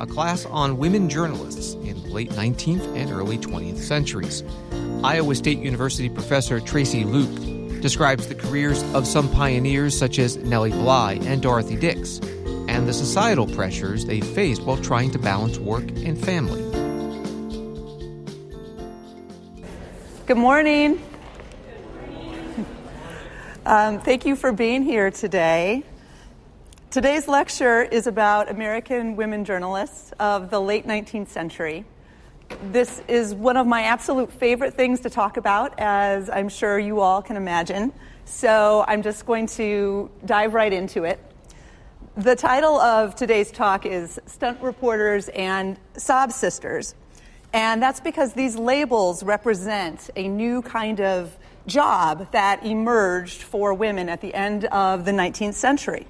a class on women journalists in late 19th and early 20th centuries. Iowa State University professor Tracy Lucht describes the careers of some pioneers such as Nellie Bly and Dorothy Dix, and the societal pressures they faced while trying to balance work and family. Good morning. Um, thank you for being here today. Today's lecture is about American women journalists of the late 19th century. This is one of my absolute favorite things to talk about, as I'm sure you all can imagine. So I'm just going to dive right into it. The title of today's talk is Stunt Reporters and Sob Sisters. And that's because these labels represent a new kind of job that emerged for women at the end of the 19th century.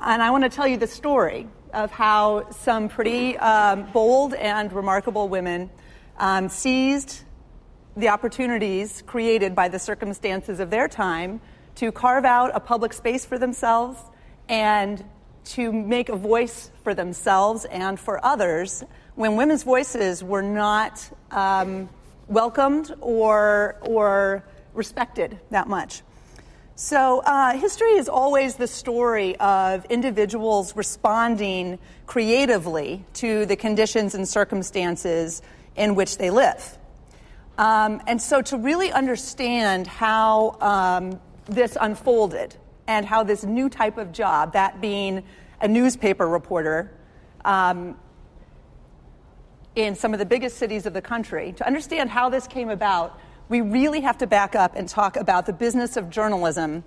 And I want to tell you the story of how some pretty um, bold and remarkable women um, seized the opportunities created by the circumstances of their time to carve out a public space for themselves and to make a voice for themselves and for others when women's voices were not um, welcomed or, or respected that much. So, uh, history is always the story of individuals responding creatively to the conditions and circumstances in which they live. Um, and so, to really understand how um, this unfolded and how this new type of job, that being a newspaper reporter, um, in some of the biggest cities of the country, to understand how this came about, we really have to back up and talk about the business of journalism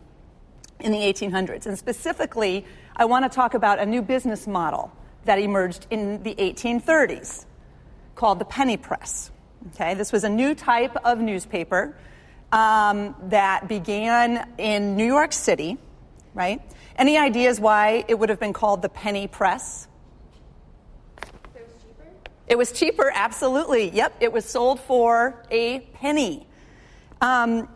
in the 1800s. And specifically, I want to talk about a new business model that emerged in the 1830s called the penny press. Okay, this was a new type of newspaper um, that began in New York City, right? Any ideas why it would have been called the penny press? It was cheaper? It was cheaper, absolutely. Yep, it was sold for a penny. Um,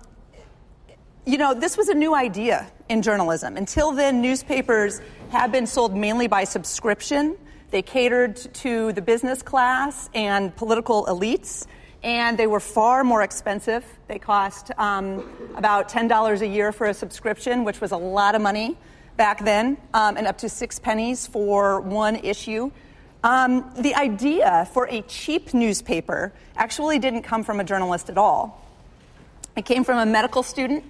you know, this was a new idea in journalism. Until then, newspapers had been sold mainly by subscription. They catered to the business class and political elites, and they were far more expensive. They cost um, about $10 a year for a subscription, which was a lot of money back then, um, and up to six pennies for one issue. Um, the idea for a cheap newspaper actually didn't come from a journalist at all. It came from a medical student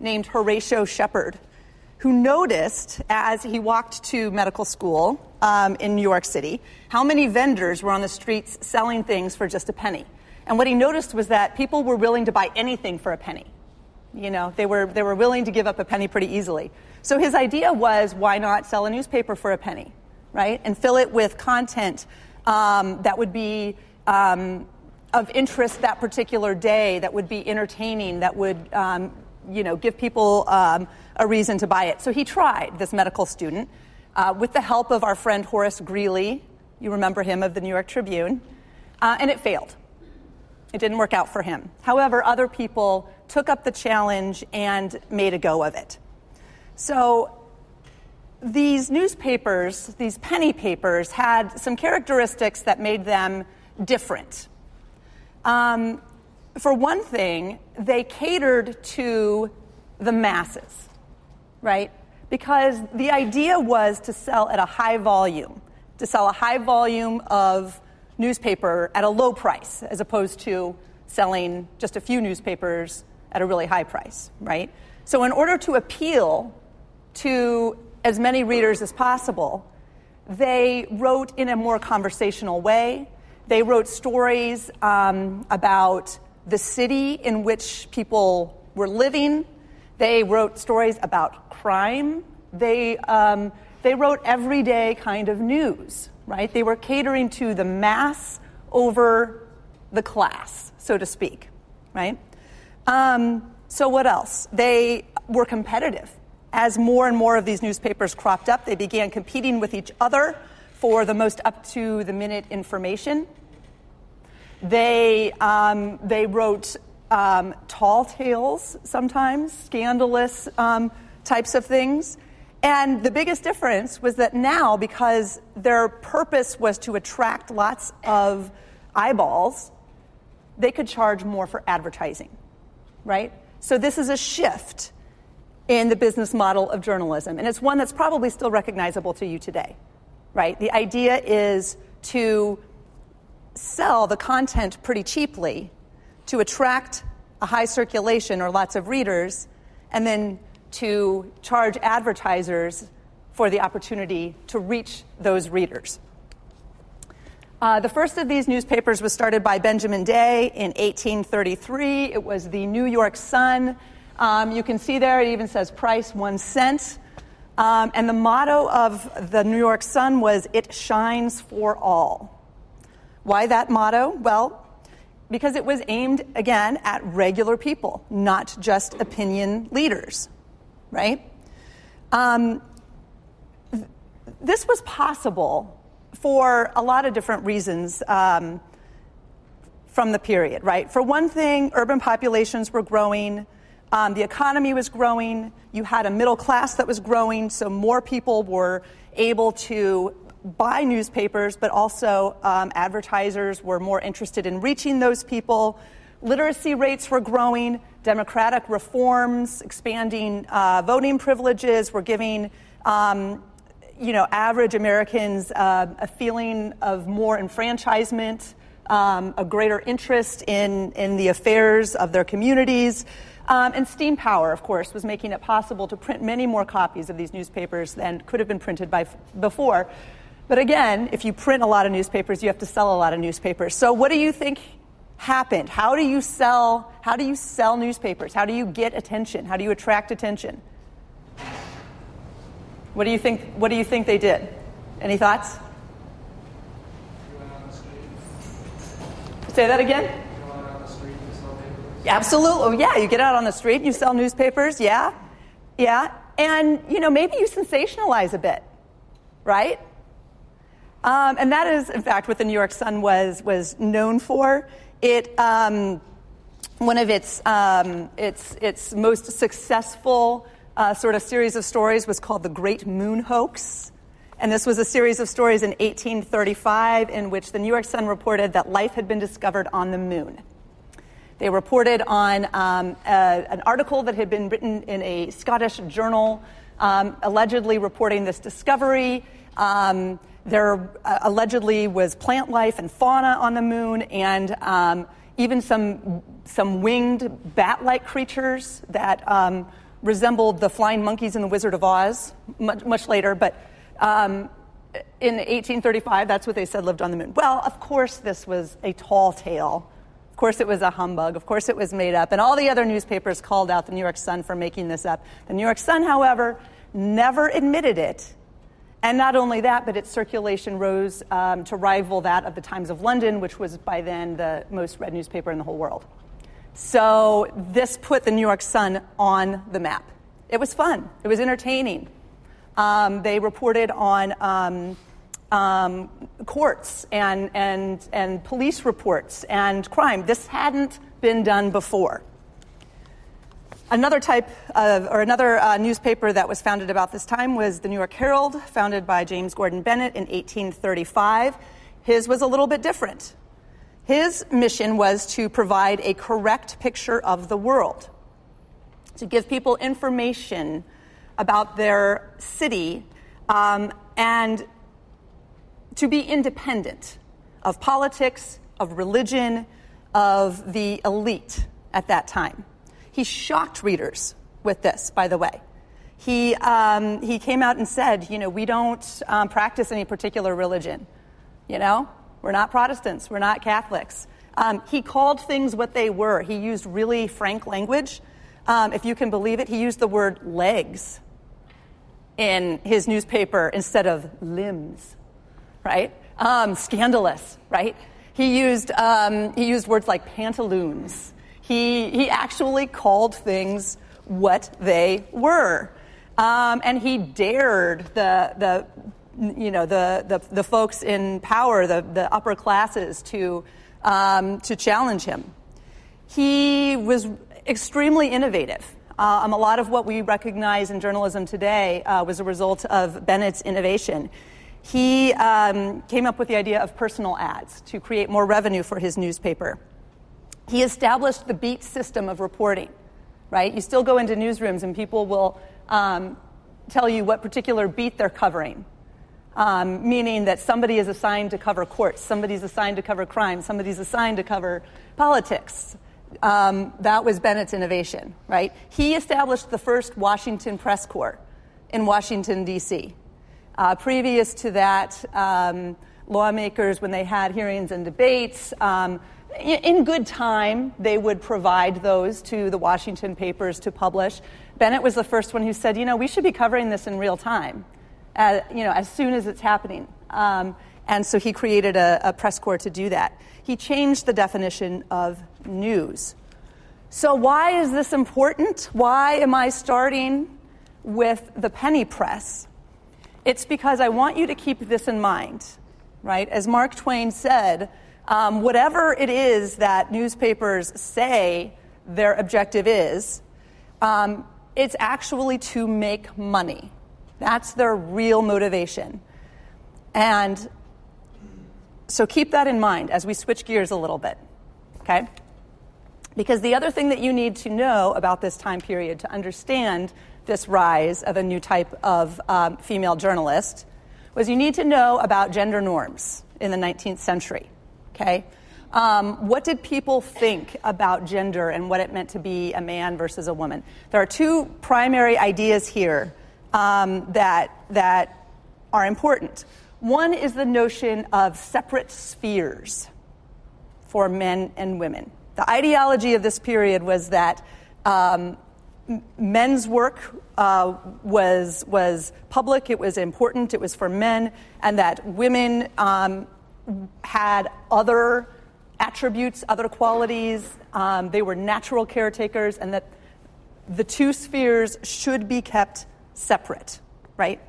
named Horatio Shepard, who noticed as he walked to medical school um, in New York City how many vendors were on the streets selling things for just a penny. And what he noticed was that people were willing to buy anything for a penny. You know, they were, they were willing to give up a penny pretty easily. So his idea was why not sell a newspaper for a penny, right? And fill it with content um, that would be um, of interest that particular day, that would be entertaining, that would um, you know, give people um, a reason to buy it. So he tried, this medical student, uh, with the help of our friend Horace Greeley. You remember him of the New York Tribune. Uh, and it failed. It didn't work out for him. However, other people took up the challenge and made a go of it. So these newspapers, these penny papers, had some characteristics that made them different. Um, for one thing, they catered to the masses, right? Because the idea was to sell at a high volume, to sell a high volume of newspaper at a low price, as opposed to selling just a few newspapers at a really high price, right? So, in order to appeal to as many readers as possible, they wrote in a more conversational way. They wrote stories um, about the city in which people were living. They wrote stories about crime. They, um, they wrote everyday kind of news, right? They were catering to the mass over the class, so to speak, right? Um, so, what else? They were competitive. As more and more of these newspapers cropped up, they began competing with each other for the most up to the minute information. They, um, they wrote um, tall tales sometimes, scandalous um, types of things. And the biggest difference was that now, because their purpose was to attract lots of eyeballs, they could charge more for advertising, right? So this is a shift in the business model of journalism, and it's one that's probably still recognizable to you today, right? The idea is to sell the content pretty cheaply to attract a high circulation or lots of readers, and then to charge advertisers for the opportunity to reach those readers. Uh, the first of these newspapers was started by Benjamin Day in 1833. It was the New York Sun. Um, you can see there it even says price one cent. Um, and the motto of the New York Sun was, It shines for all. Why that motto? Well, because it was aimed, again, at regular people, not just opinion leaders, right? Um, th- this was possible for a lot of different reasons um, from the period, right? For one thing, urban populations were growing, um, the economy was growing, you had a middle class that was growing, so more people were able to buy newspapers, but also um, advertisers were more interested in reaching those people. Literacy rates were growing, democratic reforms, expanding uh, voting privileges were giving um, you know, average Americans uh, a feeling of more enfranchisement, um, a greater interest in, in the affairs of their communities. Um, and steam power, of course, was making it possible to print many more copies of these newspapers than could have been printed by, before. But again, if you print a lot of newspapers, you have to sell a lot of newspapers. So what do you think happened? How do you sell how do you sell newspapers? How do you get attention? How do you attract attention? What do you think what do you think they did? Any thoughts? Say that again? Absolutely. Oh, yeah, you get out on the street and you sell newspapers. Yeah. Yeah. And, you know, maybe you sensationalize a bit, right? Um, and that is, in fact, what the New York Sun was, was known for. It, um, one of its, um, its, its most successful uh, sort of series of stories was called The Great Moon Hoax. And this was a series of stories in 1835 in which the New York Sun reported that life had been discovered on the moon. They reported on um, a, an article that had been written in a Scottish journal um, allegedly reporting this discovery. Um, there uh, allegedly was plant life and fauna on the moon, and um, even some, some winged bat like creatures that um, resembled the flying monkeys in The Wizard of Oz much, much later. But um, in 1835, that's what they said lived on the moon. Well, of course, this was a tall tale. Of course, it was a humbug. Of course, it was made up. And all the other newspapers called out the New York Sun for making this up. The New York Sun, however, never admitted it and not only that, but its circulation rose um, to rival that of the Times of London, which was by then the most read newspaper in the whole world. So this put the New York Sun on the map. It was fun, it was entertaining. Um, they reported on um, um courts and, and, and police reports and crime. This hadn't been done before. Another type of, or another uh, newspaper that was founded about this time was the New York Herald, founded by James Gordon Bennett in 1835. His was a little bit different. His mission was to provide a correct picture of the world, to give people information about their city, um, and to be independent of politics, of religion, of the elite at that time. He shocked readers with this, by the way. He, um, he came out and said, you know, we don't um, practice any particular religion. You know, we're not Protestants, we're not Catholics. Um, he called things what they were. He used really frank language. Um, if you can believe it, he used the word legs in his newspaper instead of limbs, right? Um, scandalous, right? He used, um, he used words like pantaloons. He, he actually called things what they were. Um, and he dared the, the, you know, the, the, the folks in power, the, the upper classes, to, um, to challenge him. He was extremely innovative. Um, a lot of what we recognize in journalism today uh, was a result of Bennett's innovation. He um, came up with the idea of personal ads to create more revenue for his newspaper. He established the beat system of reporting, right? You still go into newsrooms and people will um, tell you what particular beat they're covering, um, meaning that somebody is assigned to cover courts, somebody's assigned to cover crime, somebody's assigned to cover politics. Um, that was Bennett's innovation, right? He established the first Washington press corps in Washington, D.C. Uh, previous to that, um, lawmakers, when they had hearings and debates, um, in good time, they would provide those to the Washington papers to publish. Bennett was the first one who said, you know, we should be covering this in real time, uh, you know, as soon as it's happening. Um, and so he created a, a press corps to do that. He changed the definition of news. So, why is this important? Why am I starting with the penny press? It's because I want you to keep this in mind, right? As Mark Twain said, um, whatever it is that newspapers say their objective is, um, it's actually to make money. That's their real motivation. And so keep that in mind as we switch gears a little bit, okay? Because the other thing that you need to know about this time period to understand this rise of a new type of um, female journalist was you need to know about gender norms in the 19th century. Okay? Um, what did people think about gender and what it meant to be a man versus a woman? There are two primary ideas here um, that, that are important. One is the notion of separate spheres for men and women. The ideology of this period was that um, men's work uh, was, was public, it was important, it was for men, and that women um, had other attributes, other qualities. Um, they were natural caretakers, and that the two spheres should be kept separate, right?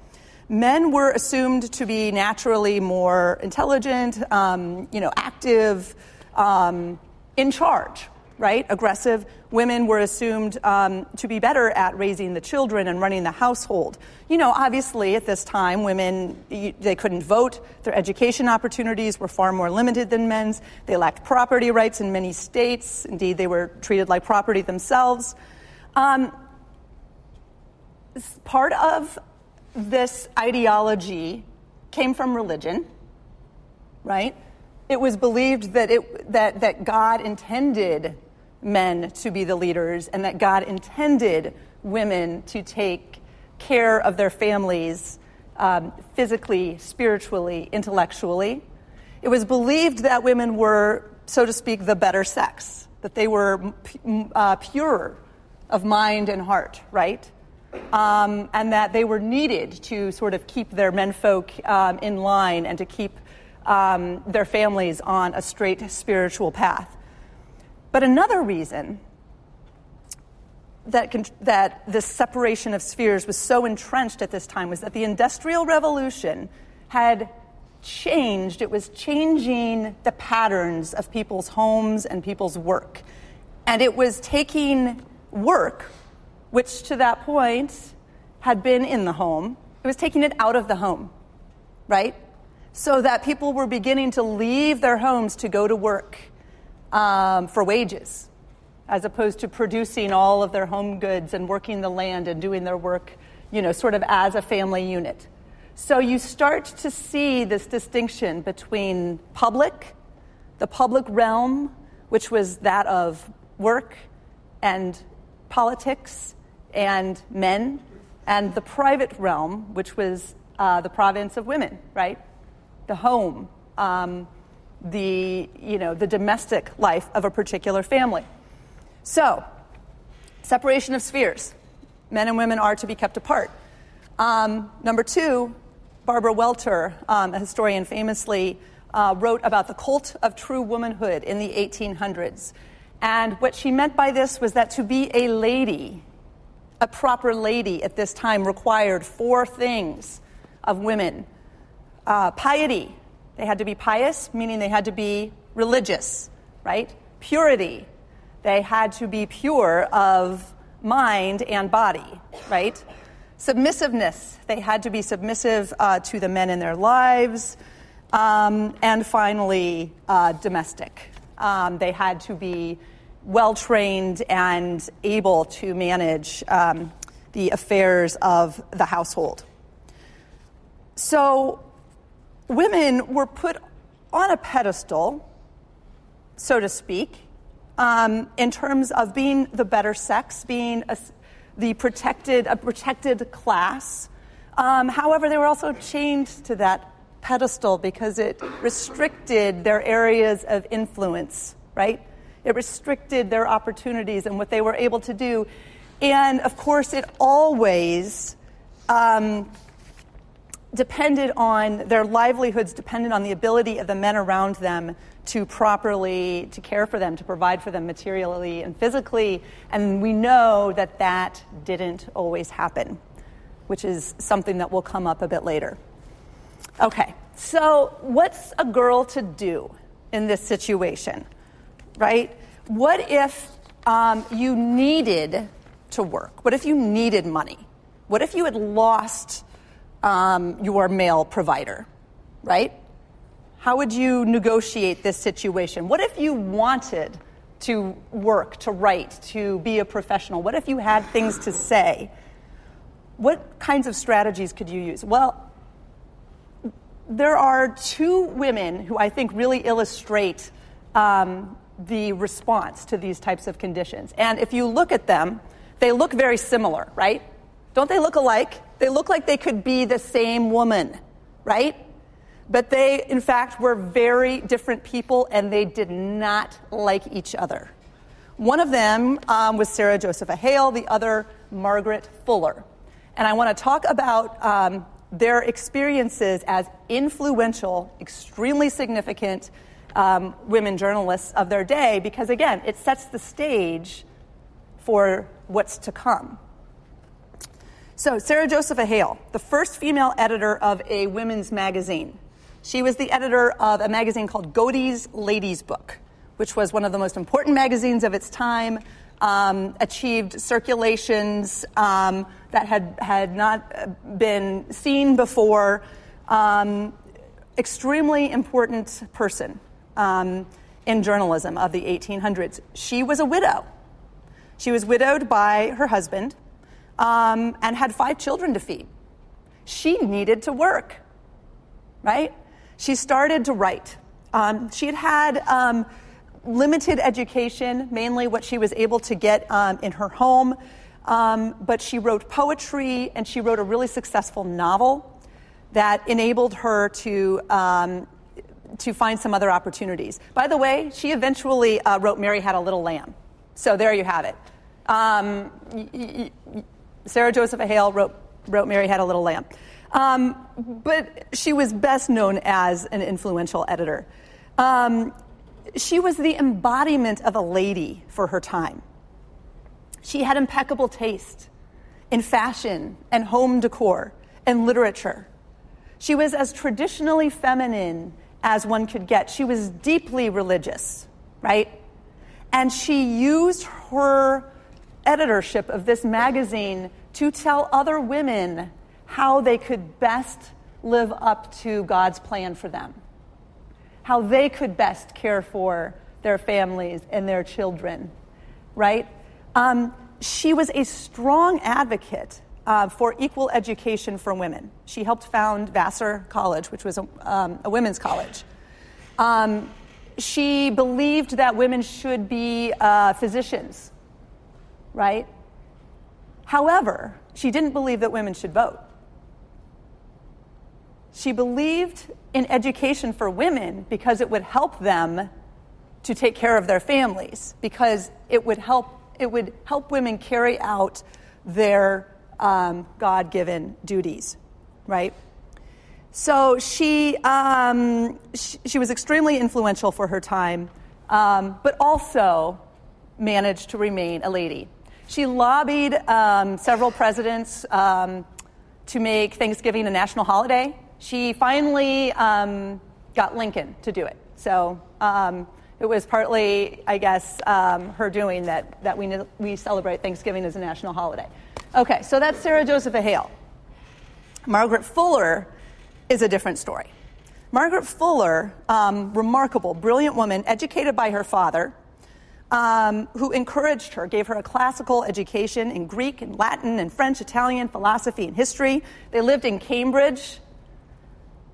Men were assumed to be naturally more intelligent, um, you know, active, um, in charge, right? Aggressive. Women were assumed um, to be better at raising the children and running the household. You know, obviously at this time, women, they couldn't vote. Their education opportunities were far more limited than men's. They lacked property rights in many states. Indeed, they were treated like property themselves. Um, part of this ideology came from religion, right? It was believed that, it, that, that God intended men to be the leaders and that God intended women to take care of their families um, physically, spiritually, intellectually. It was believed that women were, so to speak, the better sex, that they were uh, purer of mind and heart, right? Um, and that they were needed to sort of keep their menfolk um, in line and to keep um, their families on a straight spiritual path. But another reason that, that this separation of spheres was so entrenched at this time was that the Industrial Revolution had changed. It was changing the patterns of people's homes and people's work. And it was taking work, which to that point had been in the home, it was taking it out of the home, right? so that people were beginning to leave their homes to go to work um, for wages, as opposed to producing all of their home goods and working the land and doing their work, you know, sort of as a family unit. So you start to see this distinction between public, the public realm, which was that of work and politics and men, and the private realm, which was uh, the province of women, right? the home, um, the, you know, the domestic life of a particular family. So, Separation of spheres. Men and women are to be kept apart. Um, number two, Barbara Welter, um, a historian, famously uh, wrote about the cult of true womanhood in the 1800s. And what she meant by this was that to be a lady, a proper lady at this time, required four things of women uh, piety, they had to be pious, meaning they had to be religious, right? Purity, they had to be pure of mind and body, right? Submissiveness, they had to be submissive uh, to the men in their lives. Um, and finally, uh, domestic. Um, they had to be well trained and able to manage um, the affairs of the household. So, women were put on a pedestal, so to speak, um, in terms of being the better sex, being a, the protected, a protected class. Um, however, they were also chained to that pedestal because it restricted their areas of influence, right? It restricted their opportunities and what they were able to do. And of course, it always um, depended on their livelihoods, depended on the ability of the men around them to properly to care for them, to provide for them materially and physically. And we know that that didn't always happen, which is something that will come up a bit later. Okay, so what's a girl to do in this situation, right? What if um, you needed to work? What if you needed money? What if you had lost um, your male provider, right? How would you negotiate this situation? What if you wanted to work, to write, to be a professional? What if you had things to say? What kinds of strategies could you use? Well, there are two women who I think really illustrate um, the response to these types of conditions. And if you look at them, they look very similar, right? Don't they look alike? They look like they could be the same woman, right? But they, in fact, were very different people and they did not like each other. One of them um, was Sarah Josepha Hale, the other, Margaret Fuller. And I want to talk about um, their experiences as influential, extremely significant um, women journalists of their day because, again, it sets the stage for what's to come. So, Sarah Josepha Hale, the first female editor of a women's magazine. She was the editor of a magazine called Godey's Lady's Book, which was one of the most important magazines of its time, um, achieved circulations um, that had, had not been seen before. Um, extremely important person um, in journalism of the 1800s. She was a widow. She was widowed by her husband um, and had five children to feed. She needed to work, right? She started to write. Um, she had had limited education, mainly what she was able to get um, in her home. Um, but she wrote poetry and she wrote a really successful novel that enabled her to, um, to find some other opportunities. By the way, she eventually uh, wrote Mary Had a Little Lamb. So there you have it. Um, y- y- Sarah Joseph Hale wrote, wrote Mary Had a Little Lamb. Um, but she was best known as an influential editor. Um, she was the embodiment of a lady for her time. She had impeccable taste in fashion and home decor and literature. She was as traditionally feminine as one could get. She was deeply religious, right? And she used her editorship of this magazine to tell other women how they could best live up to God's plan for them how they could best care for their families and their children, right? Um, she was a strong advocate uh, for equal education for women. She helped found Vassar College, which was a, um, a women's college. Um, she believed that women should be uh, physicians, right? However, she didn't believe that women should vote. She believed in education for women because it would help them to take care of their families, because it would help it would help women carry out their um, God given duties, right? So she, um, she, she, was extremely influential for her time, um, but also managed to remain a lady. She lobbied um, several presidents um, to make Thanksgiving a national holiday. She finally um, got Lincoln to do it. So um, it was partly, I guess, her doing that, that we, we celebrate Thanksgiving as a national holiday. Okay, so that's Sarah Josepha Hale. Margaret Fuller is a different story. Margaret Fuller, um, remarkable, brilliant woman, educated by her father, um, who encouraged her, gave her a classical education in Greek and Latin and French, Italian, philosophy, and history. They lived in Cambridge,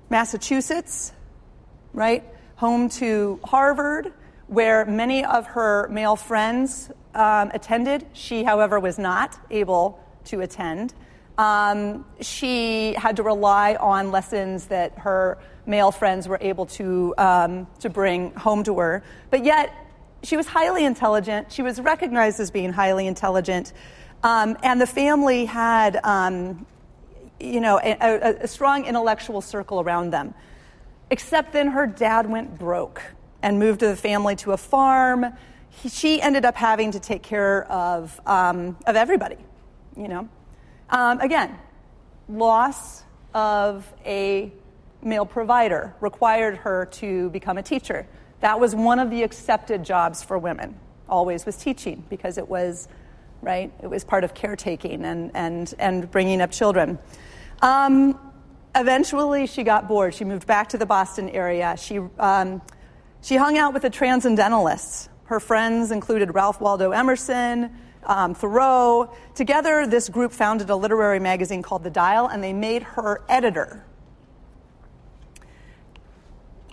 Massachusetts, right? Home to Harvard, where many of her male friends um, attended. She, however, was not able to attend. Um, she had to rely on lessons that her male friends were able to, um, to bring home to her. But yet, she was highly intelligent. She was recognized as being highly intelligent. Um, and the family had, um, you know, a, a, strong intellectual circle around them. Except then her dad went broke and moved the family to a farm. He, she ended up having to take care of, um, of everybody, you know. Um, again, loss of a male provider required her to become a teacher. That was one of the accepted jobs for women, always was teaching because it was, right, it was part of caretaking and, and, and bringing up children. Um, eventually, she got bored. She moved back to the Boston area. She, um, she hung out with the transcendentalists. Her friends included Ralph Waldo Emerson, um, Thoreau. Together, this group founded a literary magazine called The Dial, and they made her editor.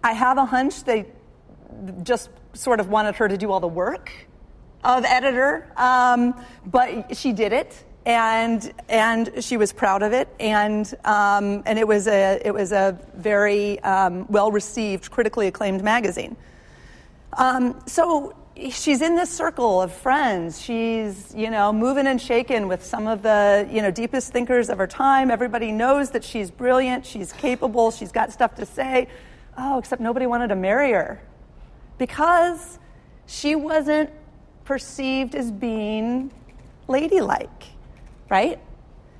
I have a hunch they just sort of wanted her to do all the work of editor, um, but she did it, and and she was proud of it, and um, and it was a it was a very um, well received, critically acclaimed magazine. Um, so she's in this circle of friends. She's, you know, moving and shaking with some of the, you know, deepest thinkers of her time. Everybody knows that she's brilliant, she's capable, she's got stuff to say. Oh, except nobody wanted to marry her because she wasn't perceived as being ladylike, right?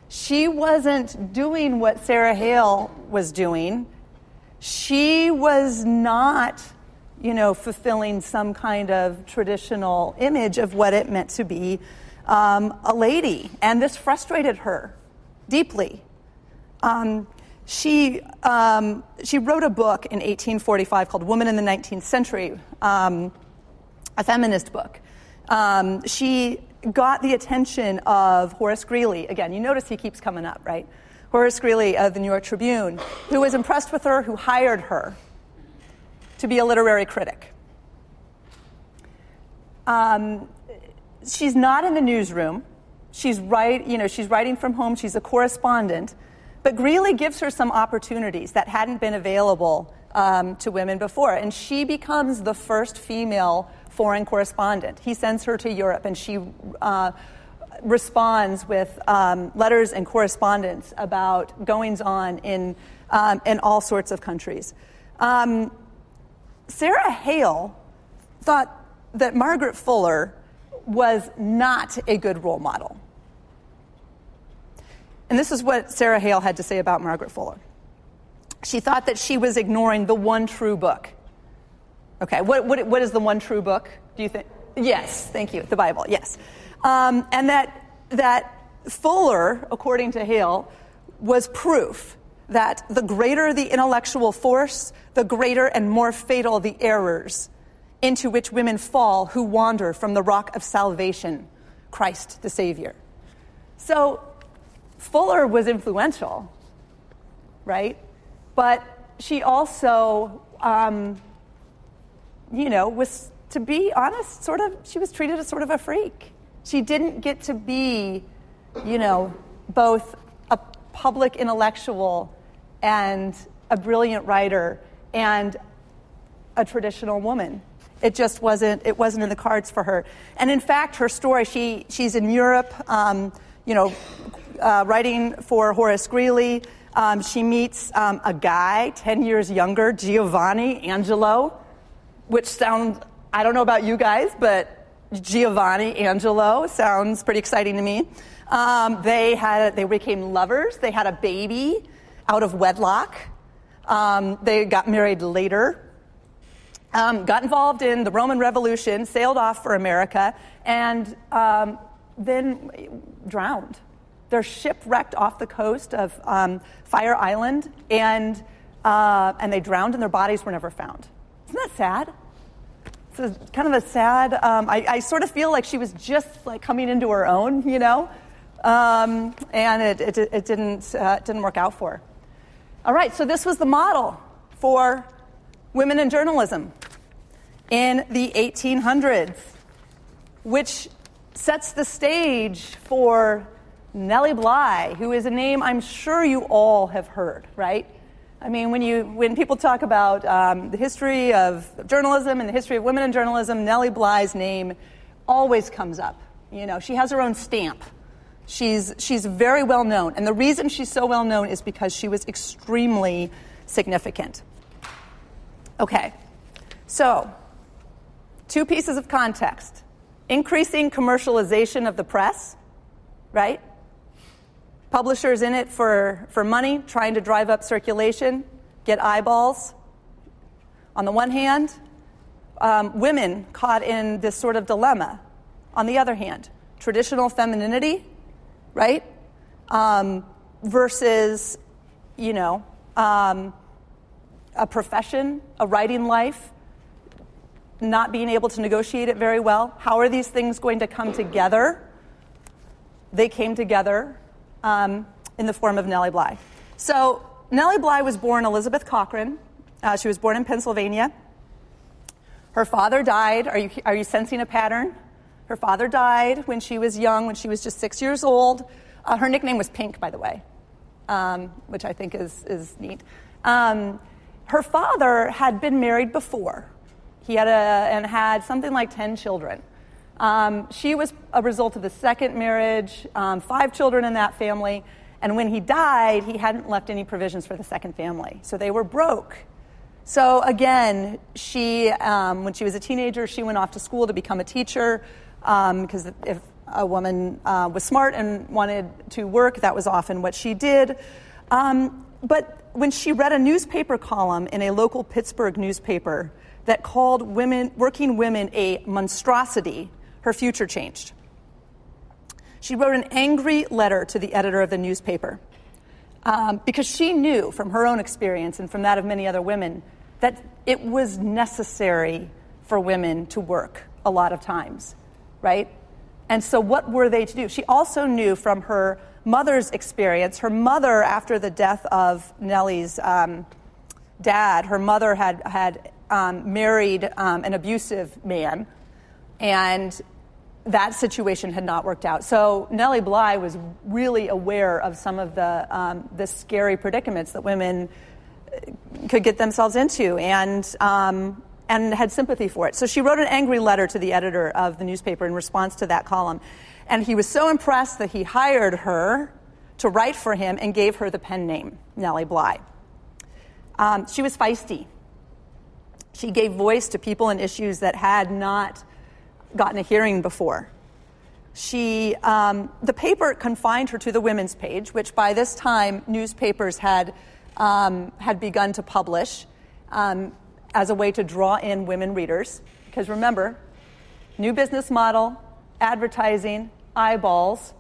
She wasn't doing what Sarah Hale was doing. She was not you know, fulfilling some kind of traditional image of what it meant to be um, a lady. And this frustrated her deeply. Um, she, um, she wrote a book in 1845 called Woman in the 19th Century, um, a feminist book. Um, she got the attention of Horace Greeley. Again, you notice he keeps coming up, right? Horace Greeley of the New York Tribune, who was impressed with her, who hired her to be a literary critic. Um, she's not in the newsroom. She's, write, you know, she's writing from home. She's a correspondent. But Greeley gives her some opportunities that hadn't been available um, to women before. And she becomes the first female foreign correspondent. He sends her to Europe, and she uh, responds with um, letters and correspondence about goings on in, um, in all sorts of countries. Um, Sarah Hale thought that Margaret Fuller was not a good role model. And this is what Sarah Hale had to say about Margaret Fuller. She thought that she was ignoring the one true book. Okay, what, what, what is the one true book, do you think? Yes, thank you, the Bible, yes. Um, and that, that Fuller, according to Hale, was proof that the greater the intellectual force, the greater and more fatal the errors into which women fall who wander from the rock of salvation, Christ the Savior. So Fuller was influential, right? But she also, um, you know, was, to be honest, sort of, she was treated as sort of a freak. She didn't get to be, you know, both a public intellectual and a brilliant writer and a traditional woman. It just wasn't, it wasn't in the cards for her. And in fact, her story, she, she's in Europe, um, you know, uh, writing for Horace Greeley. Um, she meets um, a guy 10 years younger, Giovanni Angelo, which sounds, I don't know about you guys, but Giovanni Angelo sounds pretty exciting to me. Um, they, had, they became lovers. They had a baby out of wedlock. Um, they got married later um, got involved in the Roman Revolution, sailed off for America, and um, then drowned. They're shipwrecked off the coast of um, Fire Island, and, uh, and they drowned, and their bodies were never found. Isn't that sad? It's kind of a sad. Um, I, I, sort of feel like she was just like coming into her own, you know, um, and it, it, it didn't uh, it didn't work out for her. All right, so this was the model for women in journalism in the 1800s, which sets the stage for Nellie Bly, who is a name I'm sure you all have heard, right? I mean, when, you, when people talk about um, the history of journalism and the history of women in journalism, Nellie Bly's name always comes up. You know, she has her own stamp. She's, she's very well known. And the reason she's so well known is because she was extremely significant. Okay, so two pieces of context increasing commercialization of the press, right? Publishers in it for, for money, trying to drive up circulation, get eyeballs. On the one hand, um, women caught in this sort of dilemma. On the other hand, traditional femininity, right? Um, versus, you know, um, a profession, a writing life, not being able to negotiate it very well. How are these things going to come together? They came together um, in the form of Nellie Bly. So, Nellie Bly was born Elizabeth Cochran. Uh, she was born in Pennsylvania. Her father died. Are you, are you sensing a pattern? Her father died when she was young, when she was just six years old. Uh, her nickname was Pink, by the way, um, which I think is, is neat. Um, her father had been married before. He had a, and had something like 10 children. Um, she was a result of the second marriage, um, five children in that family. And when he died, he hadn't left any provisions for the second family. So they were broke. So again, she, um, when she was a teenager, she went off to school to become a teacher because um, if a woman uh, was smart and wanted to work, that was often what she did. Um, but when she read a newspaper column in a local Pittsburgh newspaper that called women, working women a monstrosity, her future changed. She wrote an angry letter to the editor of the newspaper um, because she knew from her own experience and from that of many other women that it was necessary for women to work a lot of times, right? And so, what were they to do? She also knew from her mother's experience. Her mother, after the death of Nellie's um, dad, her mother had, had um, married um, an abusive man, and that situation had not worked out. So Nellie Bly was really aware of some of the, um, the scary predicaments that women uh, could get themselves into and, um, and had sympathy for it. So she wrote an angry letter to the editor of the newspaper in response to that column. And he was so impressed that he hired her to write for him and gave her the pen name, Nellie Bly. Um, she was feisty. She gave voice to people and issues that had not gotten a hearing before. She, um, the paper confined her to the women's page, which by this time newspapers had, um, had begun to publish um, as a way to draw in women readers. Because remember, new business model, advertising, eyeballs.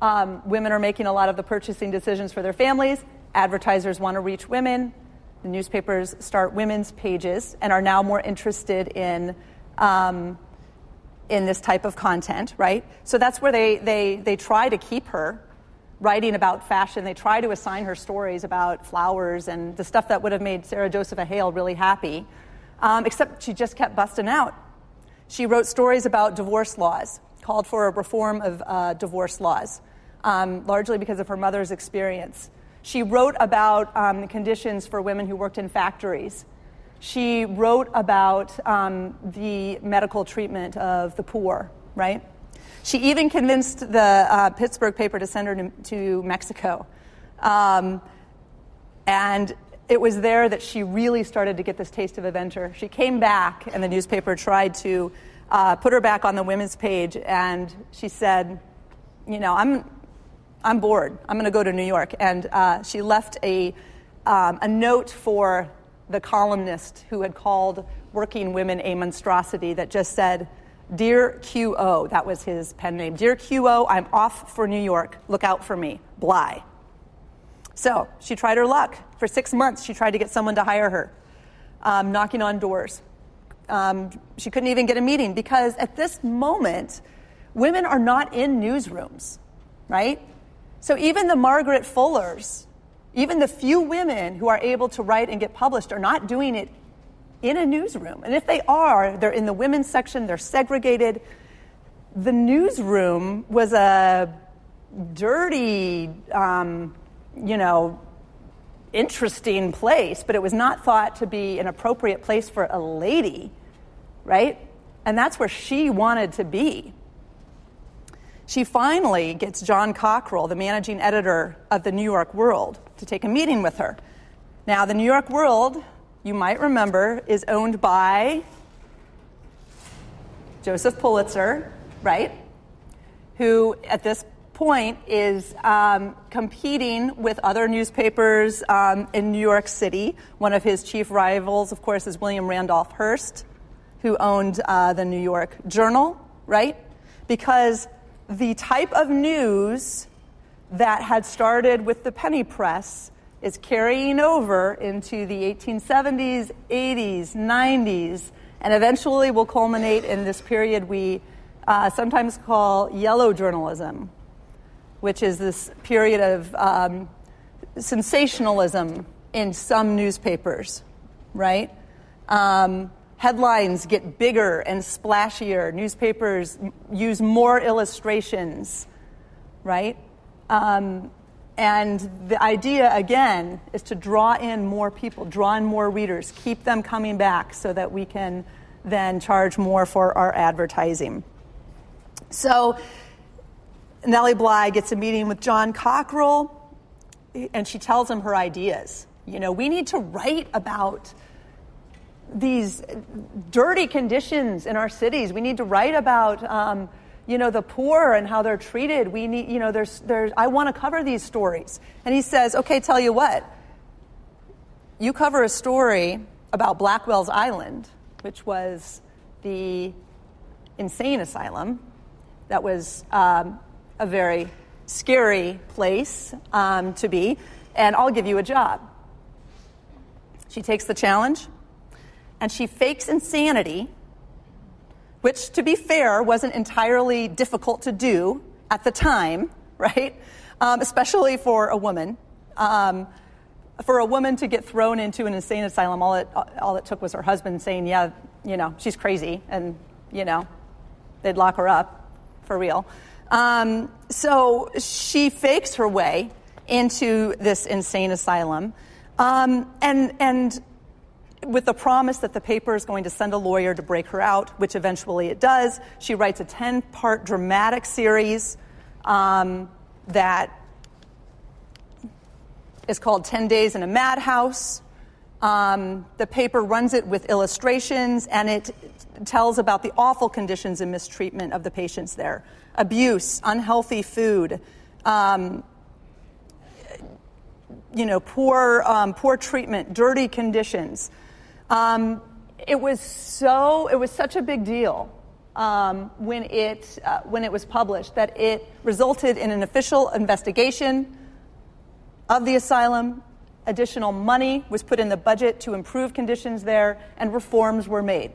Um, women are making a lot of the purchasing decisions for their families. Advertisers want to reach women. The newspapers start women's pages and are now more interested in, um, in this type of content, right? So that's where they, they, they try to keep her writing about fashion. They try to assign her stories about flowers and the stuff that would have made Sarah Josepha Hale really happy, um, except she just kept busting out. She wrote stories about divorce laws called for a reform of uh, divorce laws, um, largely because of her mother's experience. She wrote about um, the conditions for women who worked in factories. She wrote about um, the medical treatment of the poor, right? She even convinced the uh, Pittsburgh paper to send her to, to Mexico. Um, and it was there that she really started to get this taste of adventure. She came back, and the newspaper tried to uh, put her back on the women's page, and she said, You know, I'm, I'm bored. I'm going to go to New York. And uh, she left a, um, a note for the columnist who had called working women a monstrosity that just said, Dear QO, that was his pen name. Dear QO, I'm off for New York. Look out for me. Bly. So she tried her luck. For six months, she tried to get someone to hire her, um, knocking on doors. Um, she couldn't even get a meeting because at this moment, women are not in newsrooms, right? So even the Margaret Fullers, even the few women who are able to write and get published are not doing it in a newsroom. And if they are, they're in the women's section, they're segregated. The newsroom was a dirty, um, you know, interesting place, but it was not thought to be an appropriate place for a lady, right? And that's where she wanted to be. She finally gets John Cockerill, the managing editor of the New York World, to take a meeting with her. Now, the New York World, you might remember, is owned by Joseph Pulitzer, right? Who at this point is um, competing with other newspapers um, in New York City. One of his chief rivals, of course, is William Randolph Hearst, who owned uh, the New York Journal, right? Because the type of news that had started with the penny press is carrying over into the 1870s, 80s, 90s, and eventually will culminate in this period we uh, sometimes call yellow journalism, which is this period of um, sensationalism in some newspapers, right? Um, headlines get bigger and splashier. Newspapers use more illustrations, right? Um, and the idea, again, is to draw in more people, draw in more readers, keep them coming back so that we can then charge more for our advertising. So, Nellie Bly gets a meeting with John Cockerill, and she tells him her ideas. You know, we need to write about these dirty conditions in our cities. We need to write about, um, you know, the poor and how they're treated. We need, you know, there's, there's, I want to cover these stories. And he says, okay, tell you what. You cover a story about Blackwell's Island, which was the insane asylum that was um, a very scary place um, to be, and I'll give you a job. She takes the challenge and she fakes insanity, which, to be fair, wasn't entirely difficult to do at the time, right? Um, especially for a woman. Um, for a woman to get thrown into an insane asylum, all it, all it took was her husband saying, Yeah, you know, she's crazy, and, you know, they'd lock her up for real. Um, so she fakes her way into this insane asylum. Um, and, and with the promise that the paper is going to send a lawyer to break her out, which eventually it does. She writes a 10 part dramatic series um, that is called 10 Days in a Madhouse. Um, the paper runs it with illustrations and it tells about the awful conditions and mistreatment of the patients there abuse, unhealthy food. Um, you know, poor, um, poor treatment, dirty conditions. Um, it was so, it was such a big deal um, when, it, uh, when it was published that it resulted in an official investigation of the asylum. Additional money was put in the budget to improve conditions there, and reforms were made.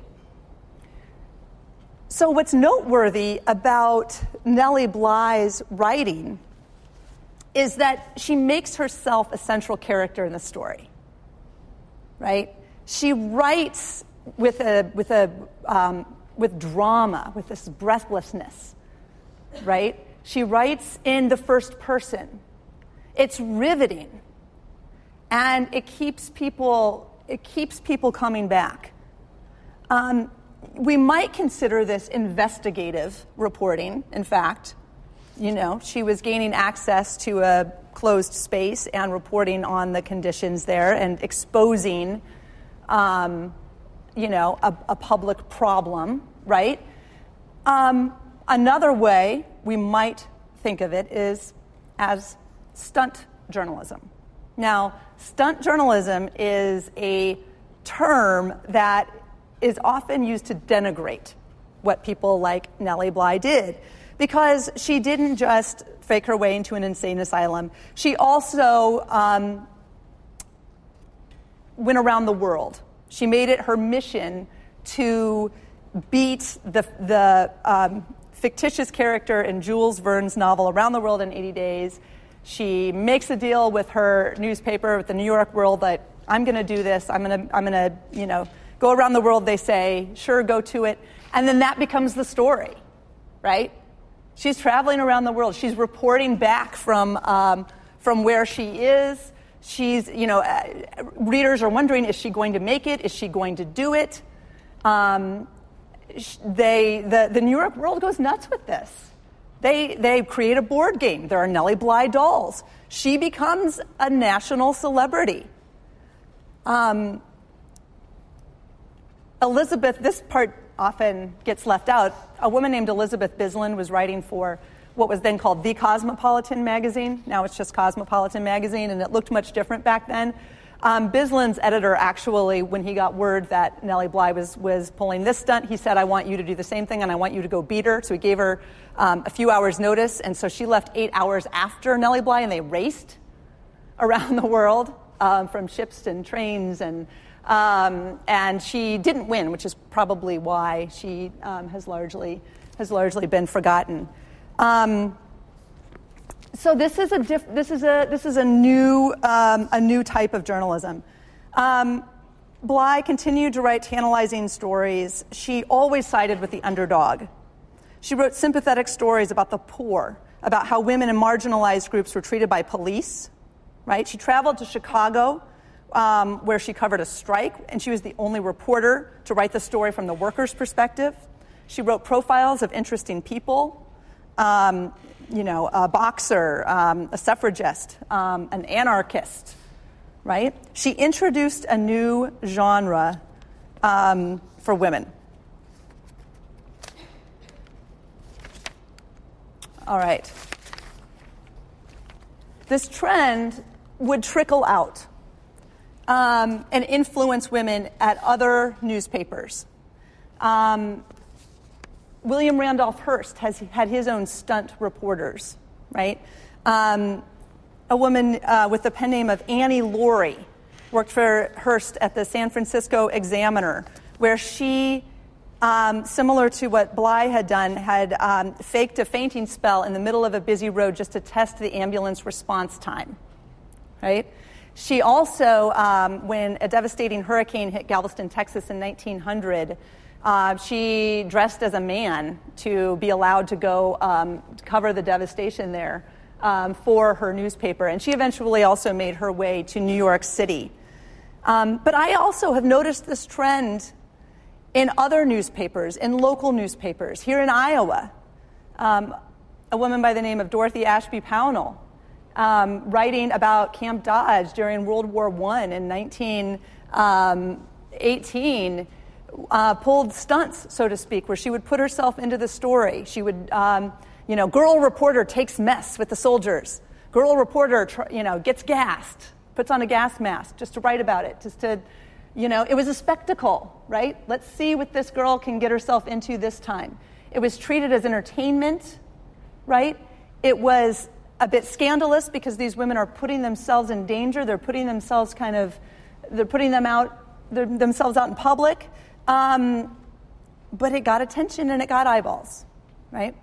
So, what's noteworthy about Nellie Bly's writing is that she makes herself a central character in the story, right? She writes with, a, with, a, um, with drama, with this breathlessness, right? She writes in the first person. It's riveting. And it keeps people it keeps people coming back. Um, we might consider this investigative reporting, in fact. You know, she was gaining access to a closed space and reporting on the conditions there and exposing, um, you know, a, a, public problem, right? Um, another way we might think of it is as stunt journalism. Now, stunt journalism is a term that is often used to denigrate what people like Nellie Bly did because she didn't just fake her way into an insane asylum, she also um, went around the world. She made it her mission to beat the, the um, fictitious character in Jules Verne's novel Around the World in 80 Days. She makes a deal with her newspaper, with the New York World, that I'm going to do this. I'm going to, I'm going to, you know, go around the world. They say, sure, go to it. And then that becomes the story, right? She's traveling around the world. She's reporting back from, um, from where she is. She's, you know, uh, readers are wondering, is she going to make it? Is she going to do it? Um, they, the, the New York World goes nuts with this. They, they create a board game. There are Nellie Bly dolls. She becomes a national celebrity. Um, Elizabeth, this part often gets left out. A woman named Elizabeth Bisland was writing for what was then called The Cosmopolitan magazine. Now it's just Cosmopolitan magazine, and it looked much different back then. Um, Bisland's editor actually, when he got word that Nellie Bly was, was pulling this stunt, he said, I want you to do the same thing and I want you to go beat her. So he gave her um, a few hours' notice, and so she left eight hours after Nellie Bly, and they raced around the world um, from ships and trains and um, and she didn't win, which is probably why she um, has largely has largely been forgotten. Um, so this is a diff- this is a this is a new um, a new type of journalism. Um, Bly continued to write tantalizing stories. She always sided with the underdog. She wrote sympathetic stories about the poor, about how women and marginalized groups were treated by police. Right? She traveled to Chicago um, where she covered a strike, and she was the only reporter to write the story from the workers' perspective. She wrote profiles of interesting people, um, you know, a boxer, um, a suffragist, um, an anarchist, right? She introduced a new genre um, for women. All right. This trend would trickle out um, and influence women at other newspapers. Um, William Randolph Hearst has had his own stunt reporters, right? Um, a woman uh, with the pen name of Annie Laurie worked for Hearst at the San Francisco Examiner, where she, um, similar to what Bly had done, had um, faked a fainting spell in the middle of a busy road just to test the ambulance response time, right? She also, um, when a devastating hurricane hit Galveston, Texas in 1900, uh, she dressed as a man to be allowed to go um, cover the devastation there um, for her newspaper. And she eventually also made her way to New York City. Um, but I also have noticed this trend in other newspapers, in local newspapers. Here in Iowa, um, a woman by the name of Dorothy Ashby Pownall um, writing about Camp Dodge during World War I in 1918. Uh, pulled stunts, so to speak, where she would put herself into the story. She would, um, you know, girl reporter takes mess with the soldiers. Girl reporter, you know, gets gassed, puts on a gas mask just to write about it, just to, you know, it was a spectacle, right? Let's see what this girl can get herself into this time. It was treated as entertainment, right? It was a bit scandalous because these women are putting themselves in danger. They're putting themselves kind of, they're putting them out, themselves out in public. Um, but it got attention and it got eyeballs, right?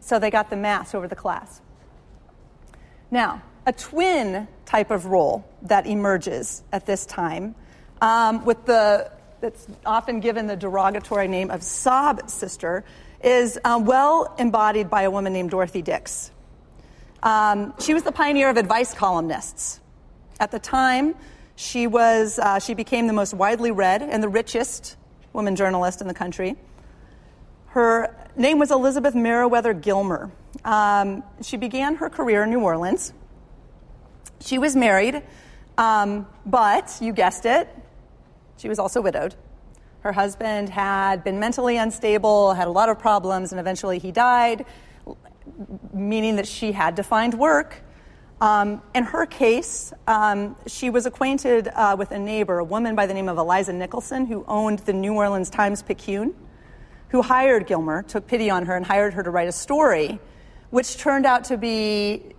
So they got the mass over the class. Now, a twin type of role that emerges at this time, um, with the that's often given the derogatory name of sob sister, is uh, well embodied by a woman named Dorothy Dix. Um, she was the pioneer of advice columnists. At the time, She was uh, she became the most widely read and the richest woman journalist in the country. Her name was Elizabeth Meriwether Gilmer. Um, she began her career in New Orleans. She was married, um, but you guessed it, she was also widowed. Her husband had been mentally unstable, had a lot of problems, and eventually he died, meaning that she had to find work. Um, in her case, um, she was acquainted uh, with a neighbor, a woman by the name of Eliza Nicholson, who owned the New Orleans Times Picayune, who hired Gilmer, took pity on her, and hired her to write a story, which turned out to be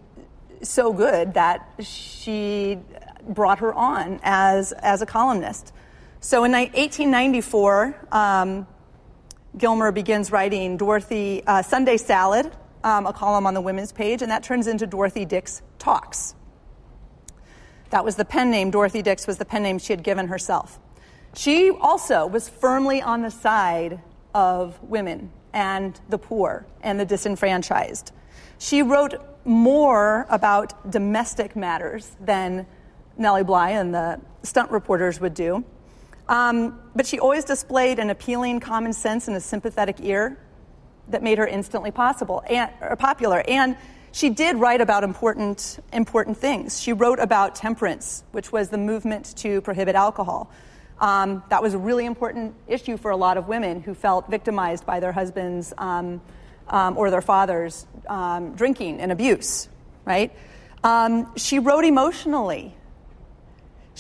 so good that she brought her on as, as a columnist. So in 1894, um, Gilmer begins writing Dorothy uh, Sunday Salad, um, a column on the women's page, and that turns into Dorothy Dix Talks. That was the pen name. Dorothy Dix was the pen name she had given herself. She also was firmly on the side of women and the poor and the disenfranchised. She wrote more about domestic matters than Nellie Bly and the stunt reporters would do. Um, but she always displayed an appealing common sense and a sympathetic ear that made her instantly possible and, popular. And she did write about important, important things. She wrote about temperance, which was the movement to prohibit alcohol. Um, that was a really important issue for a lot of women who felt victimized by their husbands um, um or their fathers um, drinking and abuse, right? Um, she wrote emotionally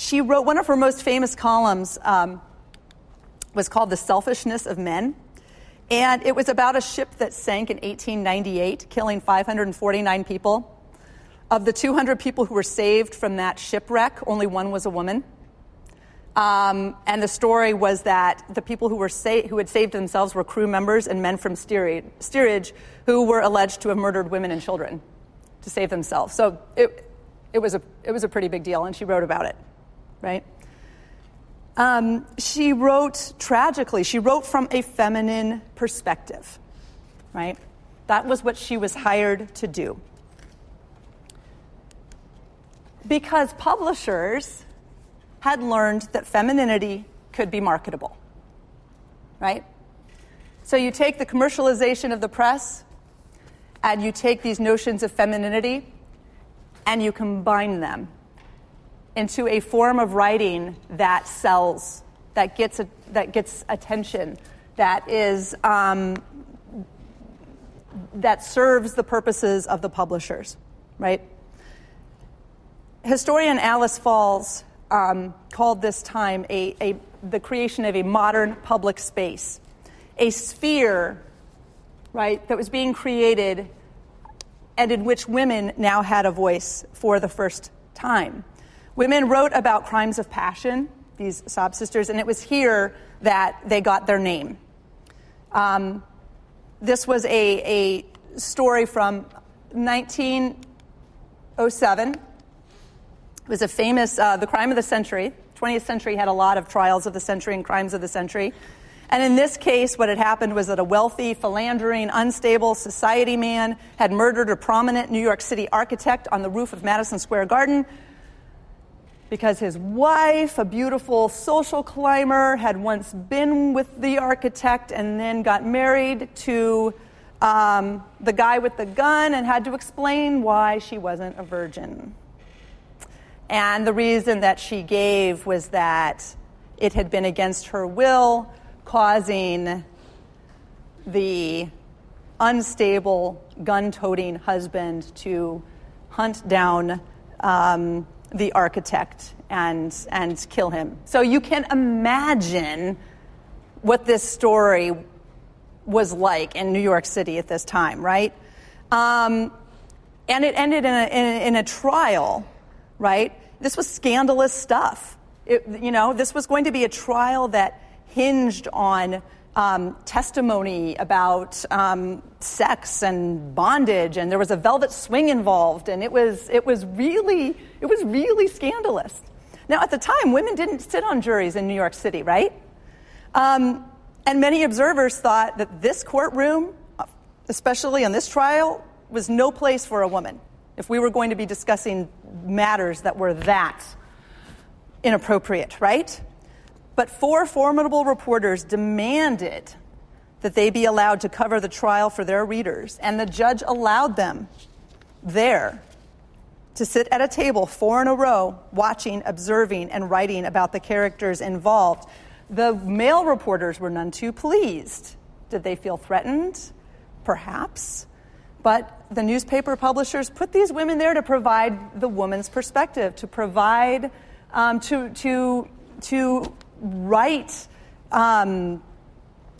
she wrote one of her most famous columns um, was called The Selfishness of Men. And it was about a ship that sank in 1898, killing 549 people. Of the 200 people who were saved from that shipwreck, only one was a woman. Um, and the story was that the people who, were sa- who had saved themselves were crew members and men from steerage who were alleged to have murdered women and children to save themselves. So it, it, was a, it was a pretty big deal, and she wrote about it right? Um, she wrote tragically, she wrote from a feminine perspective, right? That was what she was hired to do. Because publishers had learned that femininity could be marketable, right? So you take the commercialization of the press and you take these notions of femininity and you combine them into a form of writing that sells, that gets, a, that gets attention, that is um, that serves the purposes of the publishers, right? Historian Alice Fahs um, called this time a, a, the creation of a modern public space, a sphere, right, that was being created and in which women now had a voice for the first time. Women wrote about crimes of passion, these sob sisters, and it was here that they got their name. Um, this was a, a story from 1907. It was a famous, uh, the crime of the century. 20th century had a lot of trials of the century and crimes of the century. And in this case, what had happened was that a wealthy, philandering, unstable society man had murdered a prominent New York City architect on the roof of Madison Square Garden because his wife, a beautiful social climber, had once been with the architect and then got married to um, the guy with the gun and had to explain why she wasn't a virgin. And the reason that she gave was that it had been against her will, causing the unstable, gun toting husband to hunt down um, the architect and, and kill him. So you can imagine what this story was like in New York City at this time, right? Um, and it ended in a, in, in a trial, right? This was scandalous stuff. It, you know, this was going to be a trial that hinged on um, testimony about um, sex and bondage, and there was a velvet swing involved, and it was it was really it was really scandalous. Now, at the time, women didn't sit on juries in New York City, right? Um, and many observers thought that this courtroom, especially on this trial, was no place for a woman if we were going to be discussing matters that were that inappropriate, right? But four formidable reporters demanded that they be allowed to cover the trial for their readers, and the judge allowed them there to sit at a table four in a row, watching, observing, and writing about the characters involved. The male reporters were none too pleased. Did they feel threatened? Perhaps. But the newspaper publishers put these women there to provide the woman's perspective, to provide, um, to, to, to write um,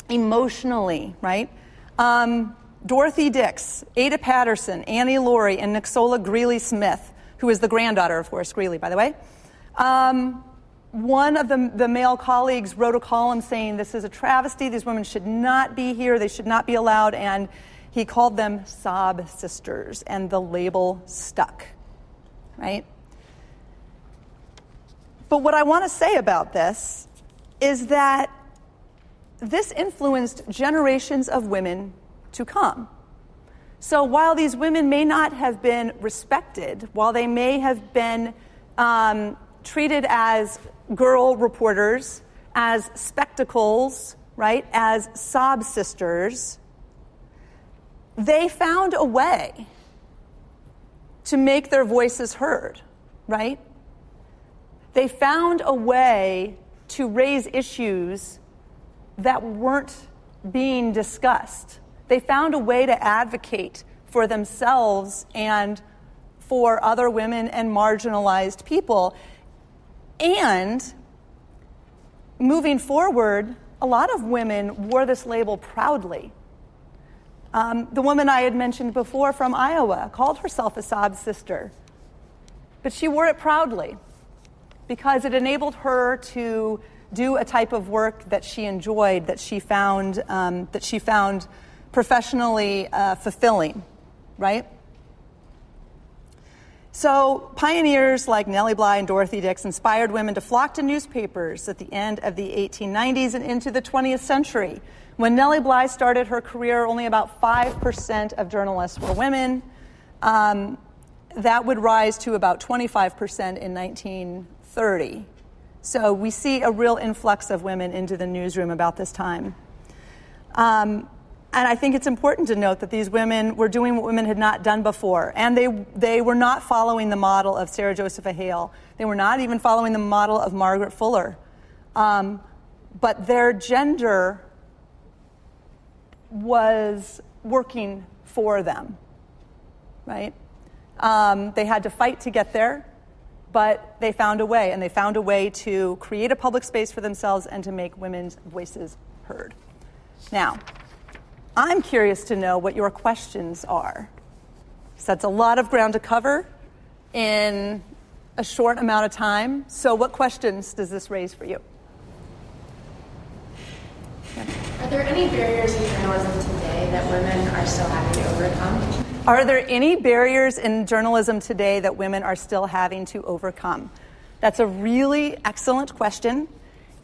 emotionally, right? Um, Dorothy Dix, Ada Patterson, Annie Laurie, and Nixola Greeley Smith, who is the granddaughter of Horace Greeley, by the way. Um, one of the, the male colleagues wrote a column saying this is a travesty, these women should not be here, they should not be allowed, and he called them sob sisters, and the label stuck, right? But what I want to say about this is that this influenced generations of women to come. So while these women may not have been respected, while they may have been um, treated as girl reporters, as spectacles, right, as sob sisters, they found a way to make their voices heard, right? They found a way to raise issues that weren't being discussed. They found a way to advocate for themselves and for other women and marginalized people. And moving forward, a lot of women wore this label proudly. Um, the woman I had mentioned before from Iowa called herself a sob sister, but she wore it proudly because it enabled her to do a type of work that she enjoyed, that she found, um, that she found professionally uh, fulfilling, right? So, pioneers like Nellie Bly and Dorothy Dix inspired women to flock to newspapers at the end of the 1890s and into the 20th century. When Nellie Bly started her career, only about 5% of journalists were women. Um, that would rise to about 25% in 1930. So we see a real influx of women into the newsroom about this time. Um, and I think it's important to note that these women were doing what women had not done before. And they, they were not following the model of Sarah Josepha Hale. They were not even following the model of Margaret Fuller. Um, but their gender was working for them, right? Um, they had to fight to get there, but they found a way, and they found a way to create a public space for themselves and to make women's voices heard. Now, I'm curious to know what your questions are. So that's a lot of ground to cover in a short amount of time. So, what questions does this raise for you? Are there any barriers in journalism today that women are still having to overcome? Are there any barriers in journalism today that women are still having to overcome? That's a really excellent question.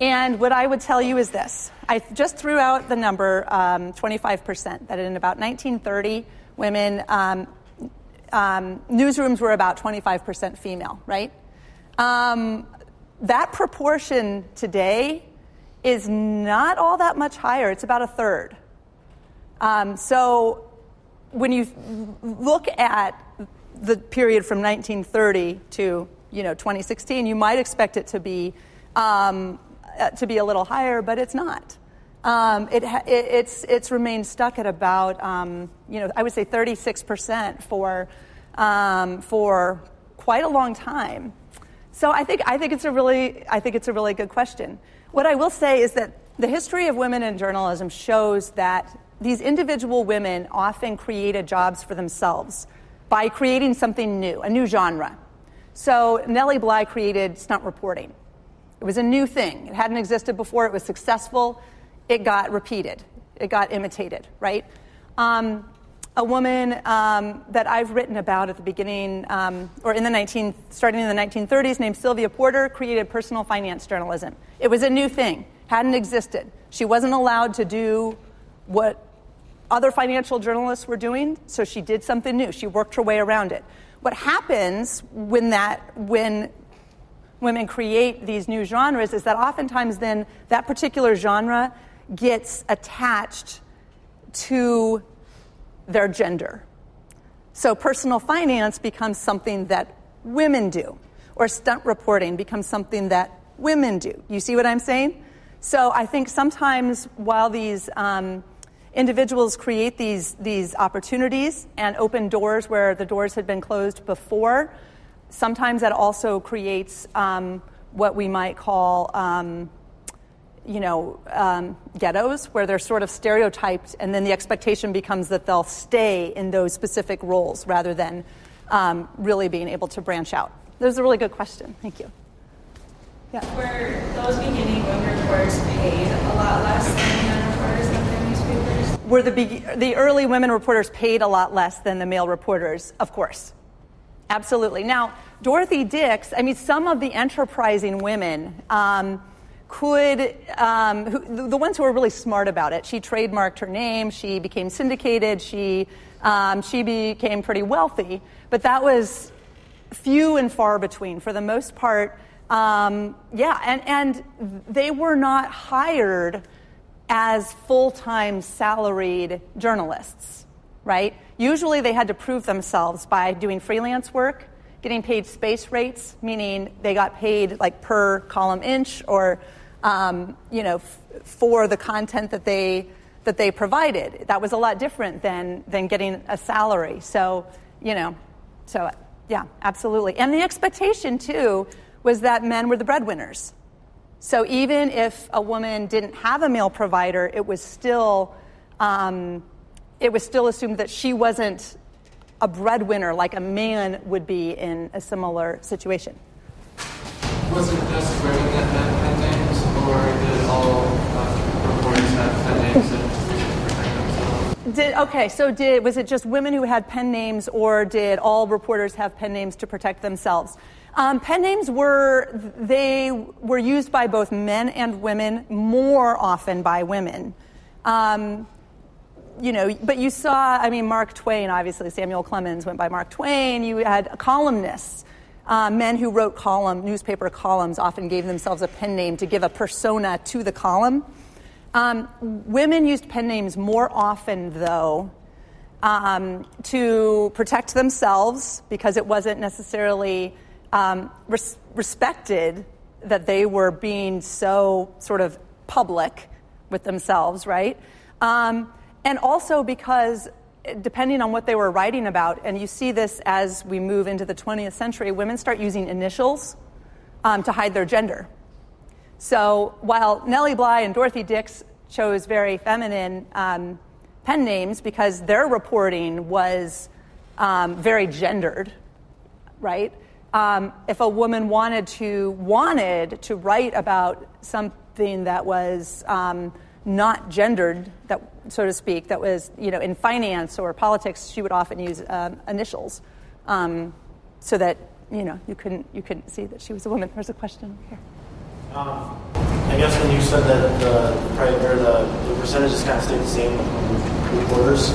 And what I would tell you is this I just threw out the number um, 25%, that in about 1930, women, um, um, newsrooms were about 25% female, right? Um, that proportion today is not all that much higher. It's about a third. Um, so when you look at the period from 1930 to you know 2016, you might expect it to be um, to be a little higher, but it's not. Um, it, it, it's it's remained stuck at about um, you know I would say 36 percent for um, for quite a long time. So I think I think it's a really I think it's a really good question. What I will say is that the history of women in journalism shows that these individual women often created jobs for themselves by creating something new, a new genre. So Nellie Bly created stunt reporting. It was a new thing. It hadn't existed before. It was successful. It got repeated. It got imitated, right? Um, a woman um, that I've written about at the beginning, um, or in the 19, starting in the 1930s, named Sylvia Porter, created personal finance journalism. It was a new thing, hadn't existed. She wasn't allowed to do what other financial journalists were doing, so she did something new. She worked her way around it. What happens when that when women create these new genres is that oftentimes then that particular genre gets attached to their gender. So personal finance becomes something that women do, or stunt reporting becomes something that women do. You see what I'm saying? So I think sometimes while these um, individuals create these, these opportunities and open doors where the doors had been closed before, sometimes that also creates um, what we might call um, you know, um, ghettos where they're sort of stereotyped, and then the expectation becomes that they'll stay in those specific roles rather than um, really being able to branch out. That was a really good question. Thank you. Yeah. Were those beginning women paid a lot less than men Were the, be- the early women reporters paid a lot less than the male reporters? Of course. Absolutely. Now, Dorothy Dix, I mean, some of the enterprising women. Um, could, um, who, the ones who were really smart about it, she trademarked her name, she became syndicated, she, um, she became pretty wealthy, but that was few and far between. For the most part, um, yeah, and, and they were not hired as full time salaried journalists, right? Usually they had to prove themselves by doing freelance work, getting paid space rates, meaning they got paid like per column inch or um, you know, f- for the content that they that they provided. That was a lot different than than getting a salary. So, you know, so yeah, absolutely. And the expectation too was that men were the breadwinners. So even if a woman didn't have a male provider, it was still um, it was still assumed that she wasn't a breadwinner like a man would be in a similar situation. Was it just women that had pen names, or did all uh, reporters have pen names and protect themselves? Did, okay, so did was it just women who had pen names, or did all reporters have pen names to protect themselves? Um, pen names were they were used by both men and women, more often by women. Um, you know, but you saw, I mean, Mark Twain, obviously, Samuel Clemens went by Mark Twain. You had columnists uh, men who wrote column, newspaper columns often gave themselves a pen name to give a persona to the column. Um, women used pen names more often, though, um, to protect themselves because it wasn't necessarily um, res- respected that they were being so sort of public with themselves, right? Um, and also because depending on what they were writing about, and you see this as we move into the 20th century, women start using initials um, to hide their gender. So while Nellie Bly and Dorothy Dix chose very feminine um, pen names because their reporting was um, very gendered, right? Um, if a woman wanted to wanted to write about something that was um, not gendered, that so to speak, that was you know in finance or politics, she would often use um, initials, um, so that you know you couldn't you couldn't see that she was a woman. There's a question here. Um, I guess when you said that the, the, the percentages kind of stayed the same with reporters,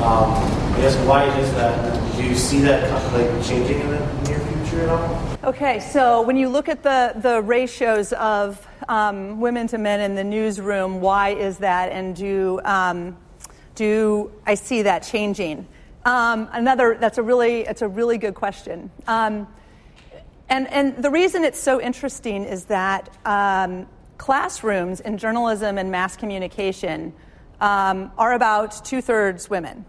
um, I guess why is that? Do you see that like changing in the near future? Okay, so when you look at the, the ratios of um, women to men in the newsroom, why is that? And do, um, do I see that changing? Um, another, that's a really, it's a really good question. Um, and, and the reason it's so interesting is that um, classrooms in journalism and mass communication um, are about two thirds women,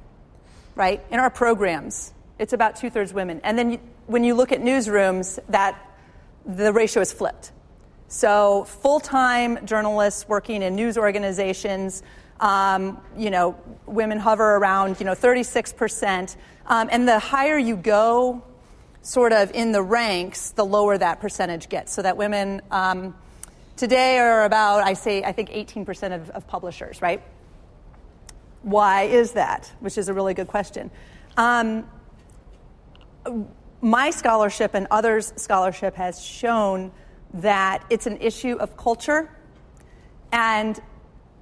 right? In our programs, it's about two thirds women. And then you, when you look at newsrooms, that the ratio is flipped. So full-time journalists working in news organizations, um, you know, women hover around, you know, 36%. Um, and the higher you go, sort of in the ranks, the lower that percentage gets. So that women um, today are about, I say, I think 18% of, of, publishers, right? Why is that? Which is a really good question. My scholarship and others' scholarship has shown that it's an issue of culture, and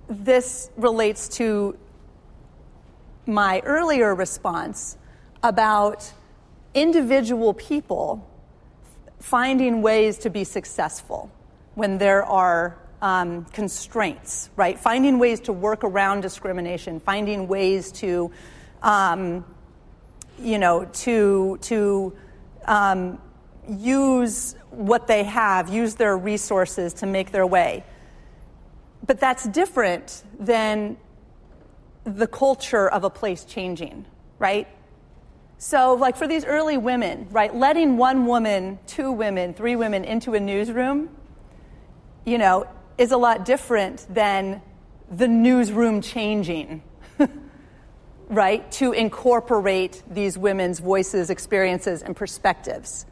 this relates to my earlier response about individual people finding ways to be successful when there are um, constraints, right? Finding ways to work around discrimination, finding ways to, um, you know, to to um, use what they have, use their resources to make their way. But that's different than the culture of a place changing, right? So, like for these early women, right, letting one woman, two women, three women into a newsroom, you know, is a lot different than the newsroom changing, right, to incorporate these women's voices, experiences, and perspectives,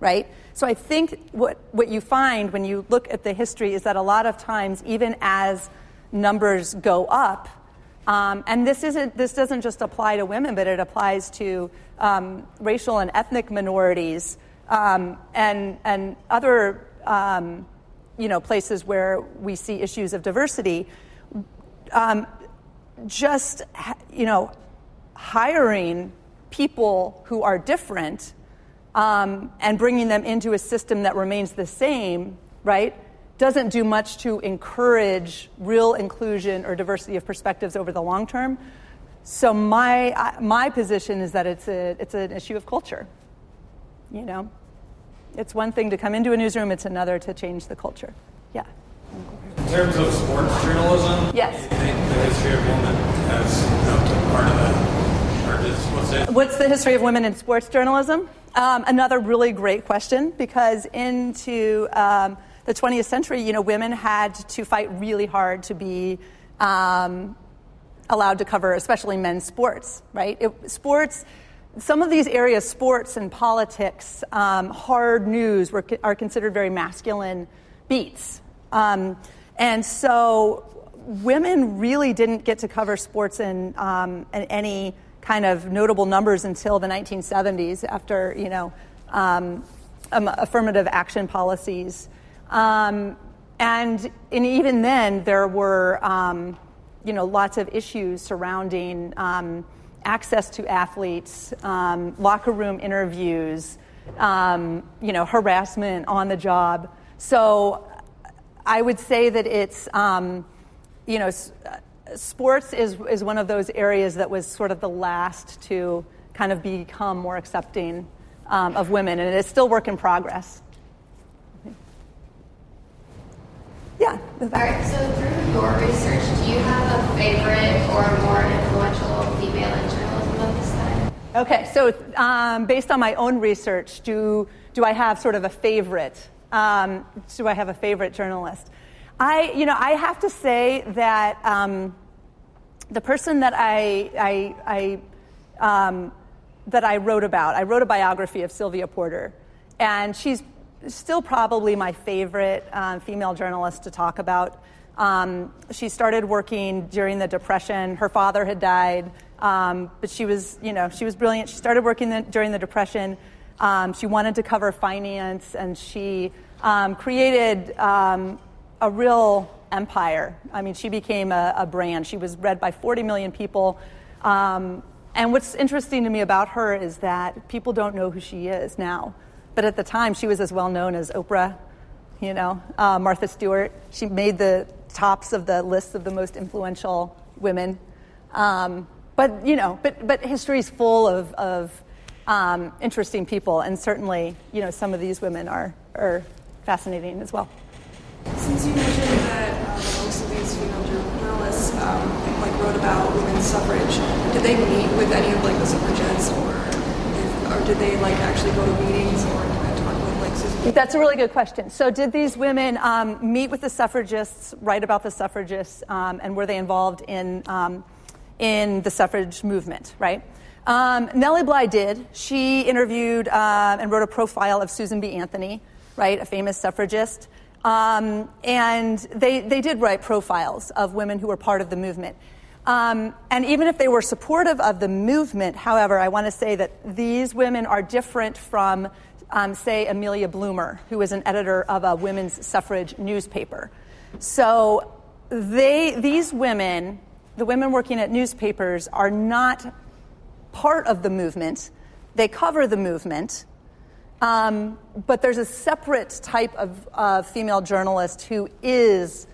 right? So I think what, what you find when you look at the history is that a lot of times, even as numbers go up, um, and this, isn't, this doesn't just apply to women, but it applies to um, racial and ethnic minorities um, and, and other um, you know, places where we see issues of diversity. Um, just you know, hiring people who are different um, and bringing them into a system that remains the same, right? doesn't do much to encourage real inclusion or diversity of perspectives over the long term. So my my position is that it's a it's an issue of culture. You know, it's one thing to come into a newsroom; it's another to change the culture. Yeah. In terms of sports journalism, yes. Do you think the history of women has part of that? What's, what's the history of women in sports journalism? Um, another really great question because into um, the 20th century, you know, women had to fight really hard to be um, allowed to cover, especially men's sports, right? It, sports, some of these areas, sports and politics, um, hard news, were, are considered very masculine beats. Um, and so women really didn't get to cover sports in, um, in, any kind of notable numbers until the 1970s after, you know, um, affirmative action policies um, and, and even then, there were um, you know, lots of issues surrounding um, access to athletes, um, locker room interviews, um, you know, harassment on the job. So I would say that it's, um, you know, sports is, is one of those areas that was sort of the last to kind of become more accepting of women, and it's still work in progress. Yeah. All right. So through your research, do you have a favorite or more influential female in journalism of this time? Okay. So um, based on my own research, do do I have sort of a favorite? Um, do I have a favorite journalist? I, you know, I have to say that um, the person that I, I, I um, that I wrote about, I wrote a biography of Sylvia Porter, and she's still probably my favorite um, female journalist to talk about. Um, she started working during the Depression. Her father had died, um, but she was, you know, she was brilliant. She started working the, during the Depression. Um, she wanted to cover finance, and she um, created a real empire. I mean, she became a, a, brand. She was read by 40 million people. and what's interesting to me about her is that people don't know who she is now. But at the time, she was as well known as Oprah, you know, uh, Martha Stewart. She made the tops of the list of the most influential women. Um, but, you know, but, but history is full of, of um, interesting people, and certainly, you know, some of these women are, are fascinating as well. Since you mentioned that um, most of these female journalists um, like wrote about women's suffrage, did they meet with any of like the suffragettes, or, if, or did they like actually go to meetings or talk with like that's a really good question. So, did these women um, meet with the suffragists, write about the suffragists, um, and were they involved in, um, in the suffrage movement, right? Um, Nellie Bly did. She interviewed uh, and wrote a profile of Susan B. Anthony, right, a famous suffragist. Um, and they, they did write profiles of women who were part of the movement. Um, and even if they were supportive of the movement, however, I want to say that these women are different from um, say, Amelia Bloomer, who was an editor of a women's suffrage newspaper. So they, these women, the women working at newspapers, are not part of the movement. They cover the movement, Um, but there's a separate type of uh, female journalist who is,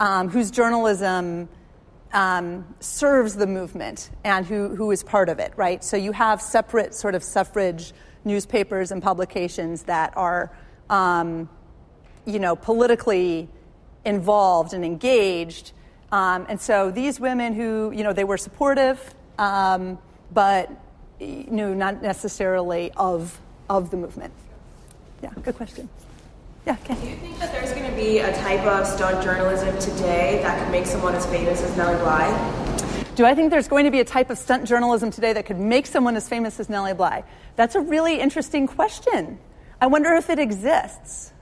um, whose journalism um, serves the movement and who, who is part of it, right? So you have separate sort of suffrage newspapers and publications that are, um, you know, politically involved and engaged. Um, and so these women who, you know, they were supportive, um, but, you know, not necessarily of, of the movement. Yeah, good question. Yeah, Ken. Do you think that there's going to be a type of stunt journalism today that could make someone as famous as Nellie Bly? Do I think there's going to be a type of stunt journalism today that could make someone as famous as Nellie Bly? That's a really interesting question. I wonder if it exists,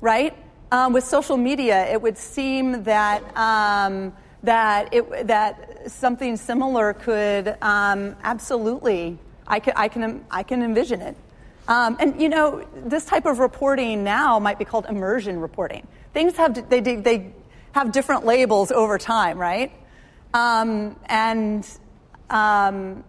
right? Um, with social media, it would seem that um, that it, that something similar could um, absolutely. I can I can I can envision it. Um, and you know, this type of reporting now might be called immersion reporting. Things have they they have different labels over time, right? Um, and um,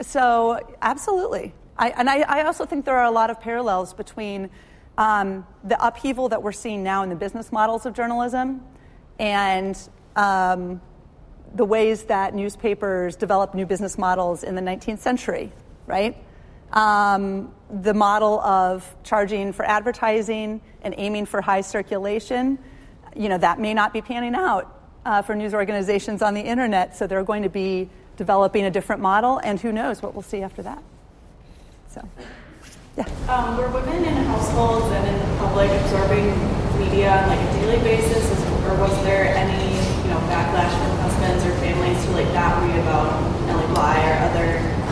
so, absolutely. I, and I, I, also think there are a lot of parallels between um, the upheaval that we're seeing now in the business models of journalism and um, the ways that newspapers developed new business models in the 19th century, right? Um, the model of charging for advertising and aiming for high circulation, you know, that may not be panning out uh, for news organizations on the internet, so they're going to be developing a different model, and who knows what we'll see after that. So, yeah. Um, were women in households and in the public absorbing media on like a daily basis, or was there any, you know, backlash from husbands or families to like not read about Nellie Bly or other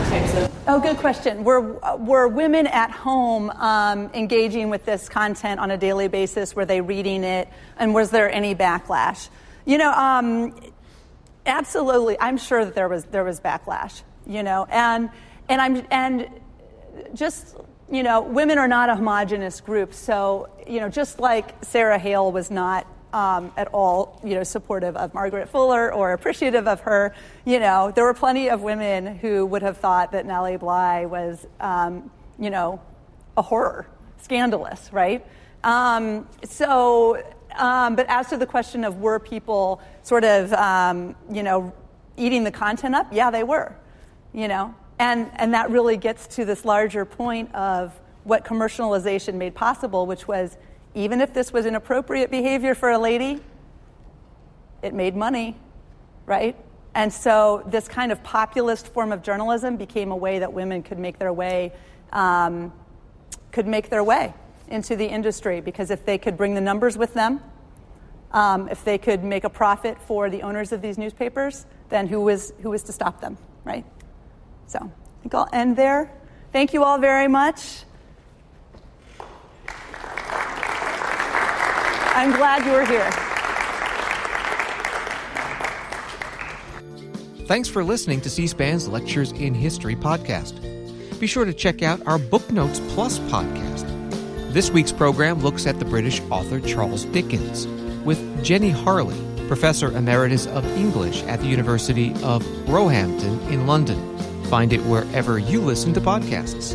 types of Oh, good question. Were, were women at home um, engaging with this content on a daily basis? Were they reading it? And was there any backlash? You know, um, absolutely. I'm sure that there was, there was backlash, you know, and, and, I'm, and just, you know, women are not a homogenous group. So, you know, just like Sarah Hale was not um, at all, you know, supportive of Margaret Fuller or appreciative of her. You know, there were plenty of women who would have thought that Nellie Bly was, um, you know, a horror, scandalous, right? Um, so, um, but as to the question of were people sort of, um, you know, eating the content up? Yeah, they were, you know, and and that really gets to this larger point of what commercialization made possible, which was even if this was inappropriate behavior for a lady, it made money, right? And so this kind of populist form of journalism became a way that women could make their way, um, could make their way into the industry because if they could bring the numbers with them, um, if they could make a profit for the owners of these newspapers, then who was who was to stop them, right? So I think I'll end there. Thank you all very much. I'm glad you were here. Thanks for listening to C SPAN's Lectures in History podcast. Be sure to check out our Book Notes Plus podcast. This week's program looks at the British author Charles Dickens with Jenny Hartley, Professor Emeritus of English at the University of Roehampton in London. Find it wherever you listen to podcasts.